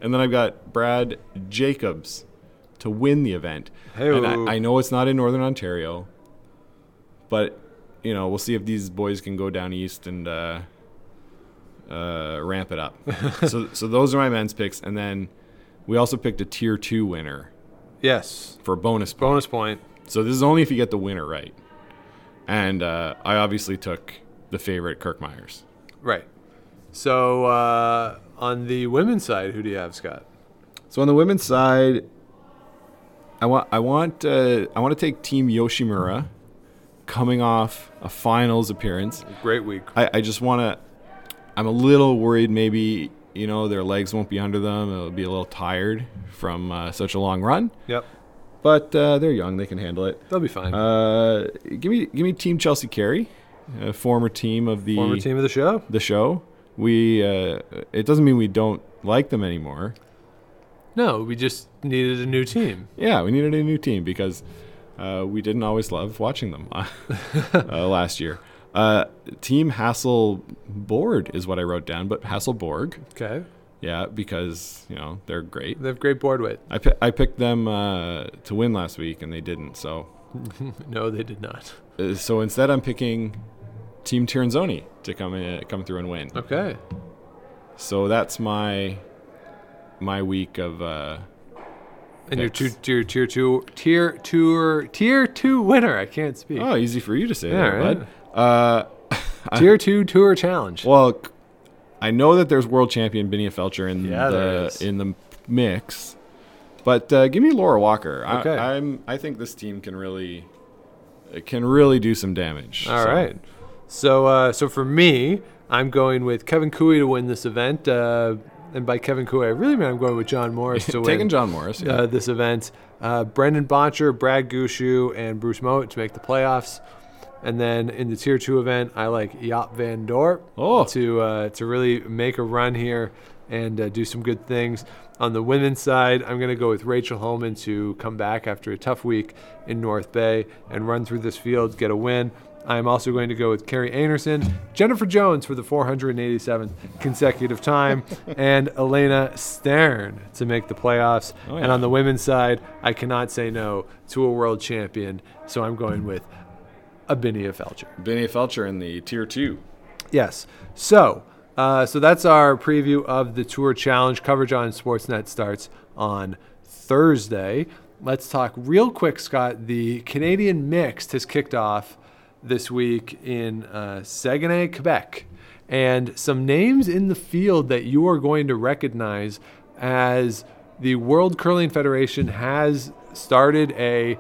And then I've got Brad Jacobs to win the event. And Hey-o. I, I know it's not in Northern Ontario, but, you know, we'll see if these boys can go down east and uh, uh, ramp it up. *laughs* so, so those are my men's picks. And then we also picked a tier two winner Yes. for a bonus point. Bonus point. So this is only if you get the winner right. And uh, I obviously took the favorite Kirk Muyres. Right. So uh, on the women's side, who do you have, Scott? So on the women's side, I want I want uh, I want to take Team Yoshimura, coming off a finals appearance. Great week. I, I just want to. I'm a little worried. Maybe you know their legs won't be under them. They'll be a little tired from uh, such a long run. Yep. But uh, they're young; they can handle it. They'll be fine. Uh, give me give me Team Chelsea Carey, a former team of the Former team of the show. the show. We uh, it doesn't mean we don't like them anymore. No, we just needed a new team. Yeah, we needed a new team because uh, we didn't always love watching them *laughs* uh, last year. Uh, team Hasselborg is what I wrote down, but Hasselborg, Okay. yeah, because you know they're great. They have great board weight. I pi- I picked them uh, to win last week and they didn't. So *laughs* No, they did not. uh, so instead I'm picking Team Tirinzoni to come in, come through and win. Okay. So that's my my week of uh, And your Picks. two, tier, tier two, tier two, tier two winner. I can't speak. oh easy for you to say, Yeah, there, right. bud. Uh, *laughs* tier two tour challenge. Well, I know that there's world champion Binia Feltscher in Yeah, the in the mix, but uh, give me Laura Walker. Okay. I, I'm I think this team can really can really do some damage. All So, right. So, uh, so for me, I'm going with Kevin Koe to win this event. Uh, and by Kevin Koe, I really mean I'm going with John Morris to *laughs* win. taking John Morris. Yeah. uh, this event. Uh, Brendan Bottcher, Brad Gushue, and Bruce Mouat to make the playoffs. And then in the tier two event, I like Jaap Van Dorp Oh. to uh, to really make a run here and uh, do some good things. On the women's side, I'm going to go with Rachel Homan to come back after a tough week in North Bay and run through this field, get a win. I'm also going to go with Kerri Einarson, Jennifer Jones for the 487th consecutive time, *laughs* and Elena Stern to make the playoffs. Oh, And on the women's side, I cannot say no to a world champion, so I'm going with Abinia Feltscher. Binia Feltscher in the tier two. Yes. So, uh, so that's our preview of the Tour Challenge. Coverage on Sportsnet starts on Thursday. Let's talk real quick, Scott. The Canadian Mixed has kicked off this week in uh, Saguenay, Quebec, and some names in the field that you are going to recognize as the World Curling Federation has started a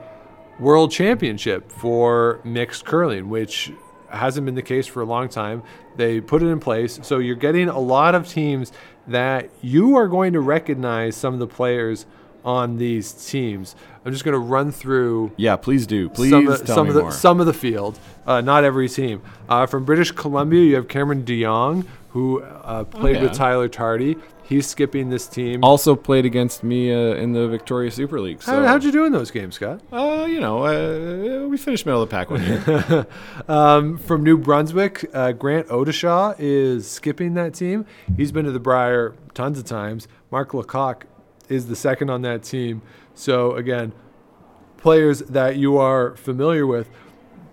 world championship for mixed curling, which hasn't been the case for a long time. They put it in place. So you're getting a lot of teams that you are going to recognize some of the players on these teams. I'm just going to run through Yeah, please do. Please some of, tell some me of the more. some of the field, uh, not every team. Uh, from British Columbia, you have Cameron DeYoung, who uh, played with Oh, yeah. Tyler Tardy. He's skipping this team. also played against me uh, in the Victoria Super League. So, How, how'd you do in those games, Scott? Uh, you know, uh, we finished middle of the pack one year. *laughs* Um, from New Brunswick, uh, Grant Odishaw is skipping that team. He's been to the Brier tons of times. Mark Lecoq is the second on that team. So, again, players that you are familiar with.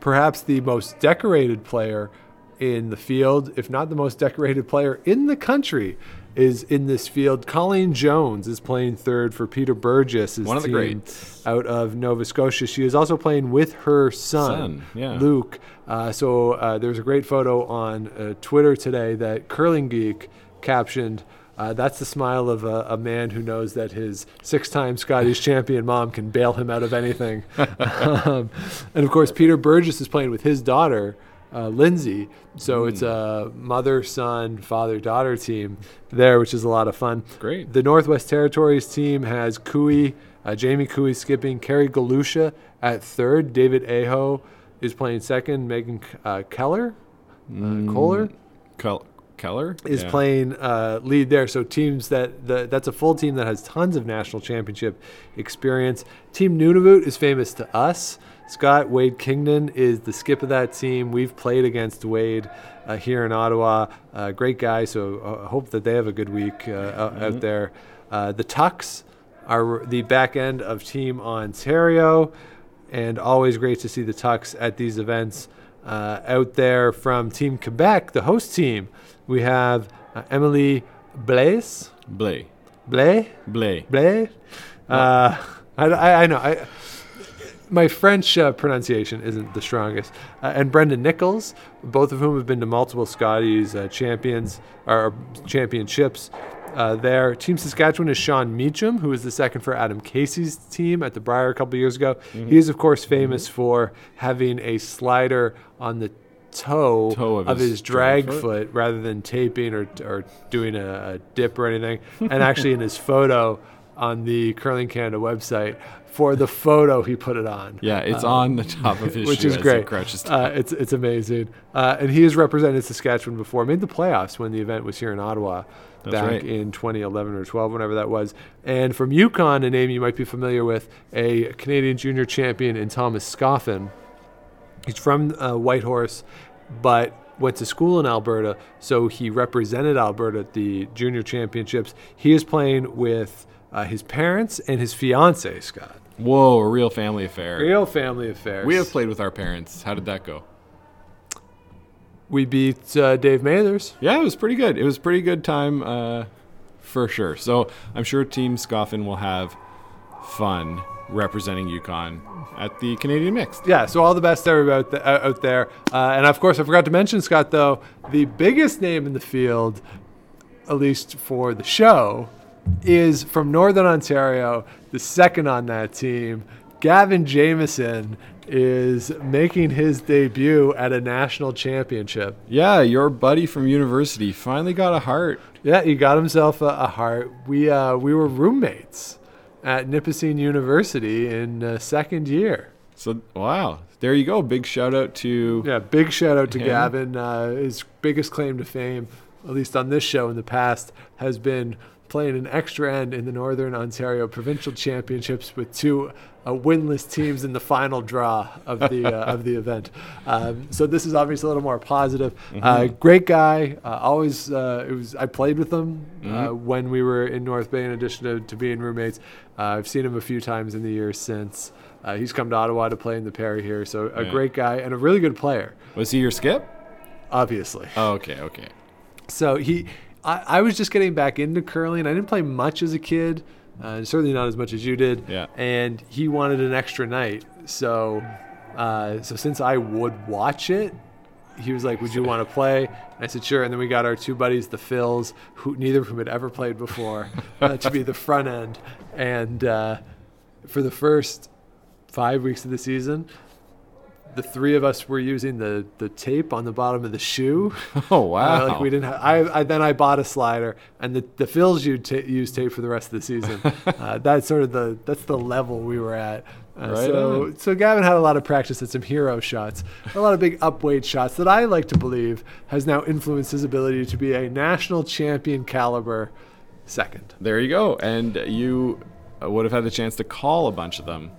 Perhaps the most decorated player in the field, if not the most decorated player in the country, is in this field. Colleen Jones is playing third for Peter Burgess. One of the team greats. out of Nova Scotia. She is also playing with her son, Son, yeah. Luke. Uh, so uh, there's a great photo on uh, Twitter today that Curling Geek captioned. Uh, that's the smile of a, a man who knows that his six-time Scotties champion mom can bail him out of anything. *laughs* um, and of course, Peter Burgess is playing with his daughter, uh, Lindsay. So it's a mother-son, father-daughter team there, which is a lot of fun. Great. The Northwest Territories team has Koe, uh, Jamie Koe skipping, Kerry Galusha at third, David Aho is playing second, Megan uh, Keller, uh, Kohler Kel- Keller is Yeah. playing uh, lead there. So teams that the, that's a full team that has tons of national championship experience. Team Nunavut is famous to us. Scott Wade Kingdon is the skip of that team. We've played against Wade uh, here in Ottawa. Uh, great guy. So uh, I hope that they have a good week uh, out- out there. Uh, the Tucks are the back end of Team Ontario, and always great to see the Tucks at these events. Uh, out there from Team Quebec, the host team, we have uh, Emily Blaise. Blay. Blais? Blay. Blais? Uh, I, I, I know. I, my French uh, pronunciation isn't the strongest. Uh, and Brendan Nichols, both of whom have been to multiple Scotties uh, champions or championships. Uh, there, Team Saskatchewan is Sean Meacham, who was the second for Adam Casey's team at the Brier a couple years ago. Mm-hmm. He is, of course, famous for having a slider on the toe, Toe of of, his his, drag foot. foot rather than taping or, or doing a, a dip or anything. And actually, in his *laughs* photo on the Curling Canada website, for the photo, he put it on. Yeah, it's on the top of his Which is great. Uh, it's it's amazing, uh, and he has represented Saskatchewan before. Made the playoffs when the event was here in Ottawa That's back right. in 2011 or 12, whenever that was. And from Yukon, a name you might be familiar with, a Canadian junior champion in Thomas Scoffin. He's from uh, Whitehorse, but went to school in Alberta, so he represented Alberta at the junior championships. He is playing with uh, his parents and his fiance, Scott. Whoa, a real family affair. Real family affair. We have played with our parents. How did that go? We beat uh, Dave Mathers. Yeah, it was pretty good. It was a pretty good time uh, for sure. So I'm sure Team Scoffin will have fun representing Yukon at the Canadian Mixed. Yeah, so all the best to everybody out, th- out there. Uh, and of course, I forgot to mention, Scott, though, the biggest name in the field, at least for the show, is from Northern Ontario, the second on that team. Gavin Jameson is making his debut at a national championship. Yeah, your buddy from university finally got a heart. Yeah, he got himself a, a heart. We uh, we were roommates at Nipissing University in uh, second year. So wow, there you go. Big shout out to Yeah, big shout out to Him. Gavin. Uh, his biggest claim to fame, at least on this show in the past, has been playing an extra end in the Northern Ontario Provincial Championships with two uh, winless teams in the final draw of the uh, of the event. Um, so this is obviously a little more positive. Uh, great guy. Uh, always, uh, it was. I played with him uh, when we were in North Bay. In addition to, to being roommates, uh, I've seen him a few times in the years since. Uh, he's come to Ottawa to play in the Perry here. So a Yeah. great guy and a really good player was he your skip? obviously. Oh, okay, okay. So he, I, I was just getting back into curling. I didn't play much as a kid, uh, certainly not as much as you did. Yeah. And he wanted an extra night, so, uh, so since I would watch it, he was like, "Would you want to play?" And I said, "Sure." And then we got our two buddies, the Phils, who neither of whom had ever played before, *laughs* uh, to be the front end. And uh, for the first five weeks of the season, the three of us were using the, the tape on the bottom of the shoe. *laughs* Oh wow. Uh, like we didn't. Have, I, I then I bought a slider, and the the Phils you ta- use tape for the rest of the season. *laughs* uh, that's sort of the that's the level we were at. Uh, Right so on. so Gavin had a lot of practice at some hero shots, a lot of big upweight shots that I like to believe has now influenced his ability to be a national champion caliber second. There you go. And you uh, would have had the chance to call a bunch of them,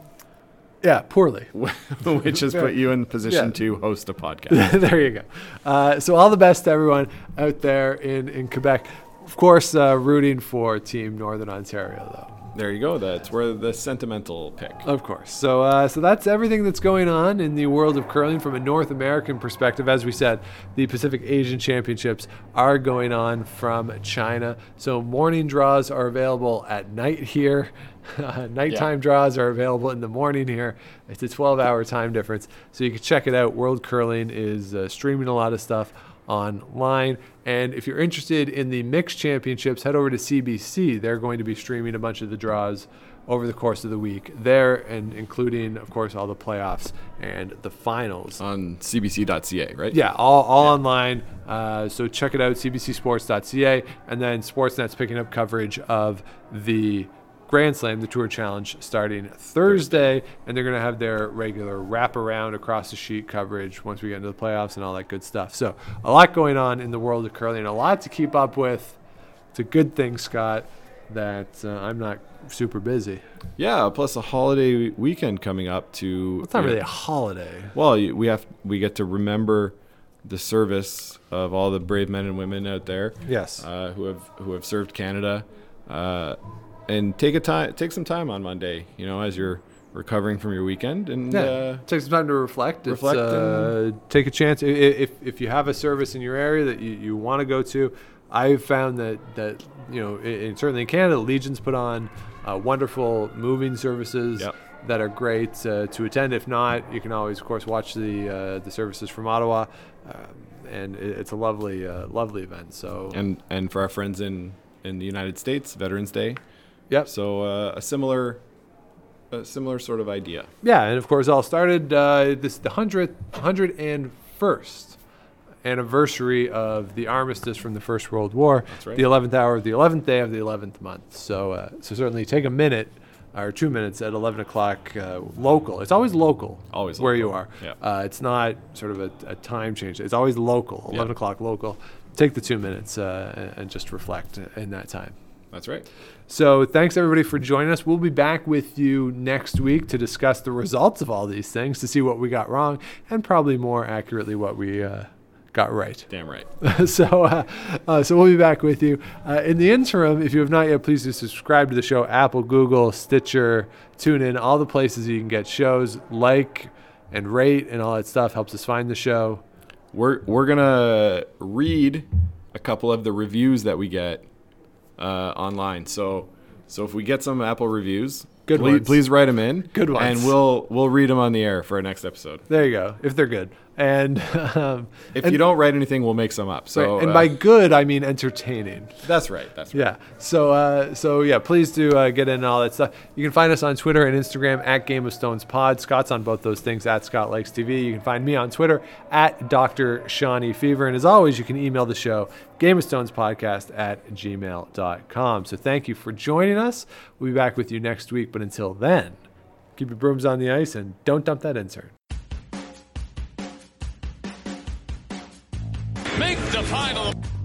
Yeah, poorly. *laughs* which has put you in position Yeah. to host a podcast. *laughs* there you go. Uh, so all the best to everyone out there in, in Quebec. Of course, uh, rooting for Team Northern Ontario, though. There you go. That's where the sentimental pick. Of course. So, uh, so that's everything that's going on in the world of curling from a North American perspective. As we said, the Pacific Asian Championships are going on from China. So, morning draws are available at night here. *laughs* Uh, nighttime draws are available in the morning here. It's a 12-hour time difference, so you can check it out. World Curling is uh, streaming a lot of stuff online. And if you're interested in the mixed championships, head over to CBC. They're going to be streaming a bunch of the draws over the course of the week there, and including, of course, all the playoffs and the finals. on cbc.ca, right? Yeah, all, all online. Uh, so check it out, cbcsports.ca. And then Sportsnet's picking up coverage of the Grand Slam, the Tour Challenge, starting Thursday. And they're going to have their regular wraparound across the sheet coverage once we get into the playoffs and all that good stuff. So a lot going on in the world of curling, a lot to keep up with. It's a good thing, Scott, that uh, I'm not super busy. Yeah. Plus a holiday weekend coming up to. It's not you know- really a holiday. Well, we have we get to remember the service of all the brave men and women out there. Yes. Uh, who have who have served Canada, uh, and take a time take some time on Monday. You know, as you're recovering from your weekend, and Yeah, uh, take some time to reflect. It's, reflect uh, take a chance. I- i- If if you have a service in your area that you, you want to go to, I've found that that you know, in, in- certainly in Canada, Legion's put on uh, wonderful moving services Yep. that are great uh, to attend. If not, you can always, of course, watch the uh, the services from Ottawa, um, and it, it's a lovely, uh, lovely event. So, And and for our friends in in the United States, Veterans Day. Yep. So uh, a similar a similar sort of idea. Yeah, and of course, all started uh, this the hundredth, hundred and first anniversary of the armistice from the First World War. That's right. The eleventh hour of the eleventh day of the eleventh month. So, uh, so certainly take a minute or two minutes at eleven o'clock uh, local. It's always local. Always where local. you are. Yeah. Uh, it's not sort of a, a time change. It's always local. Eleven Yeah. o'clock local. Take the two minutes uh, and- and just reflect in that time. That's right. So thanks everybody for joining us. We'll be back with you next week to discuss the results of all these things, to see what we got wrong, and probably more accurately what we uh, got right. Damn right. *laughs* so, uh, uh, so we'll be back with you. Uh, in the interim, if you have not yet, please do subscribe to the show. Apple, Google, Stitcher, TuneIn, all the places you can get shows. Like and rate and all that stuff helps us find the show. We're we're gonna read a couple of the reviews that we get uh, online. So so if we get some Apple reviews, Good please, ones. please write them in. Good ones. and we'll we'll read them on the air for our next episode. There you go. If they're good, and *laughs* um, If and, you don't write anything, we'll make some up. So right, and uh, by good I mean entertaining. that's right. That's right. Yeah. So, uh, so yeah, please do uh, get in all that stuff. You can find us on Twitter and Instagram at Game of Stones Pod. Scott's on both those things at Scott Likes TV. You can find me on Twitter at Dr. Shawnee Fever. And as always, you can email the show Game of Stones Podcast at gmail.com. So thank you for joining us. We'll be back with you next week. But until then, keep your brooms on the ice and don't dump that insert. The final.